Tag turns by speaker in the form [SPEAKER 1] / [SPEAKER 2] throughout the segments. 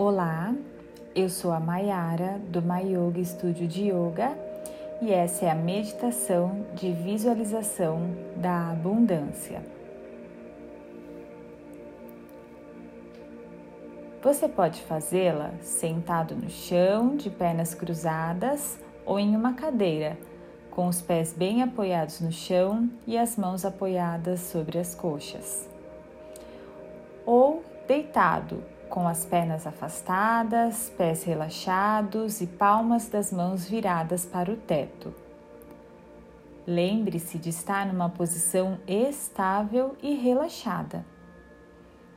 [SPEAKER 1] Olá, eu sou a Mayara do My Yoga Estúdio de Yoga e essa é a meditação de visualização da abundância. Você pode fazê-la sentado no chão, de pernas cruzadas ou em uma cadeira, com os pés bem apoiados no chão e as mãos apoiadas sobre as coxas. Ou deitado, com as pernas afastadas, pés relaxados e palmas das mãos viradas para o teto. Lembre-se de estar numa posição estável e relaxada.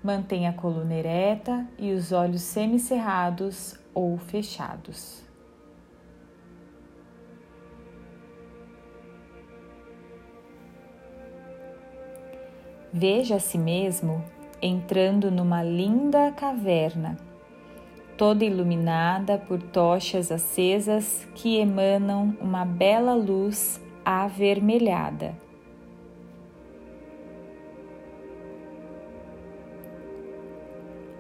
[SPEAKER 1] Mantenha a coluna ereta e os olhos semicerrados ou fechados. Veja a si mesmo entrando numa linda caverna, toda iluminada por tochas acesas que emanam uma bela luz avermelhada.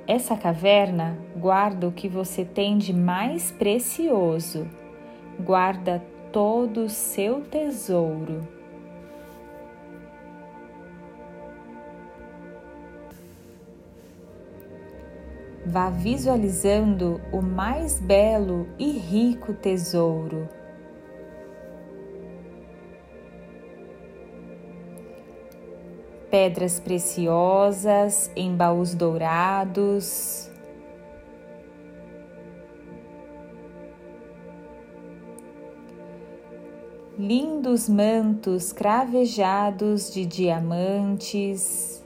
[SPEAKER 1] Essa caverna guarda o que você tem de mais precioso, guarda todo o seu tesouro. Vá visualizando o mais belo e rico tesouro. Pedras preciosas em baús dourados. Lindos mantos cravejados de diamantes.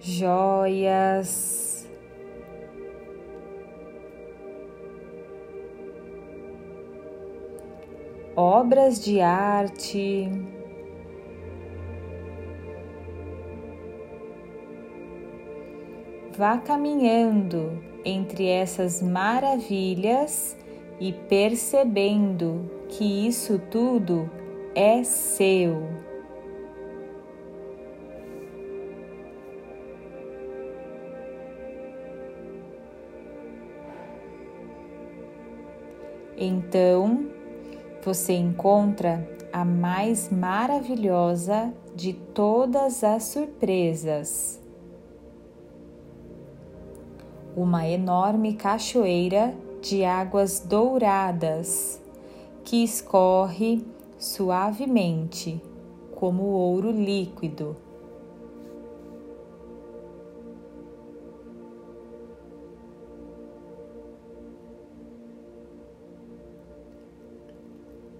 [SPEAKER 1] Joias, obras de arte. Vá caminhando entre essas maravilhas e percebendo que isso tudo é seu. Então você encontra a mais maravilhosa de todas as surpresas. Uma enorme cachoeira de águas douradas que escorre suavemente como ouro líquido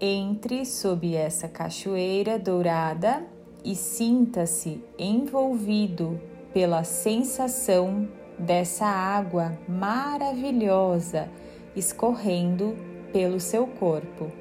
[SPEAKER 1] Entre sob essa cachoeira dourada e sinta-se envolvido pela sensação dessa água maravilhosa escorrendo pelo seu corpo.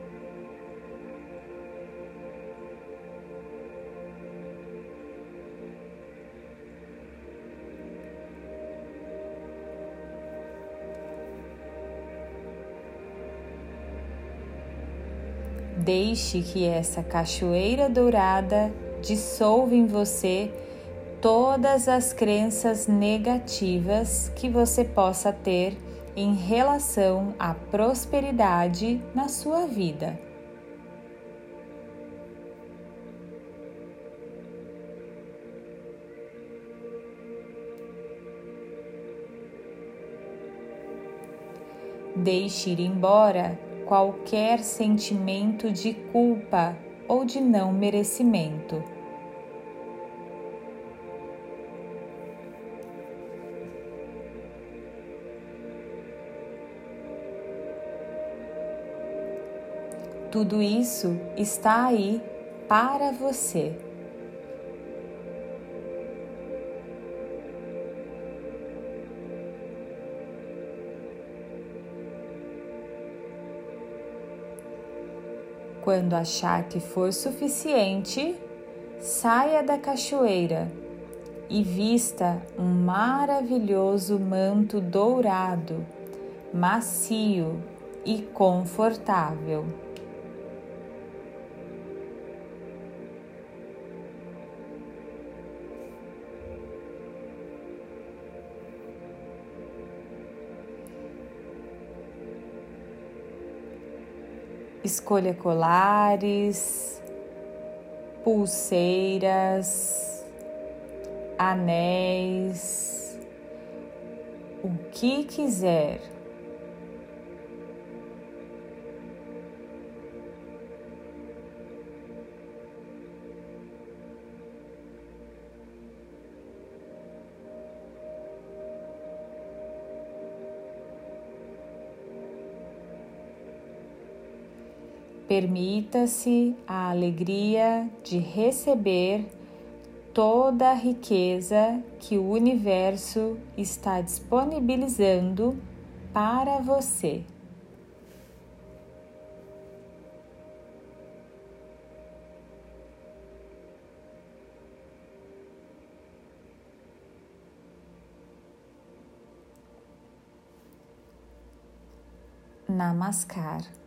[SPEAKER 1] Deixe que essa cachoeira dourada dissolva em você todas as crenças negativas que você possa ter em relação à prosperidade na sua vida. Deixe ir embora qualquer sentimento de culpa ou de não merecimento. Tudo isso está aí para você. Quando achar que for suficiente, saia da cachoeira e vista um maravilhoso manto dourado, macio e confortável. Escolha colares, pulseiras, anéis, o que quiser. Permita-se a alegria de receber toda a riqueza que o universo está disponibilizando para você. Namaskar.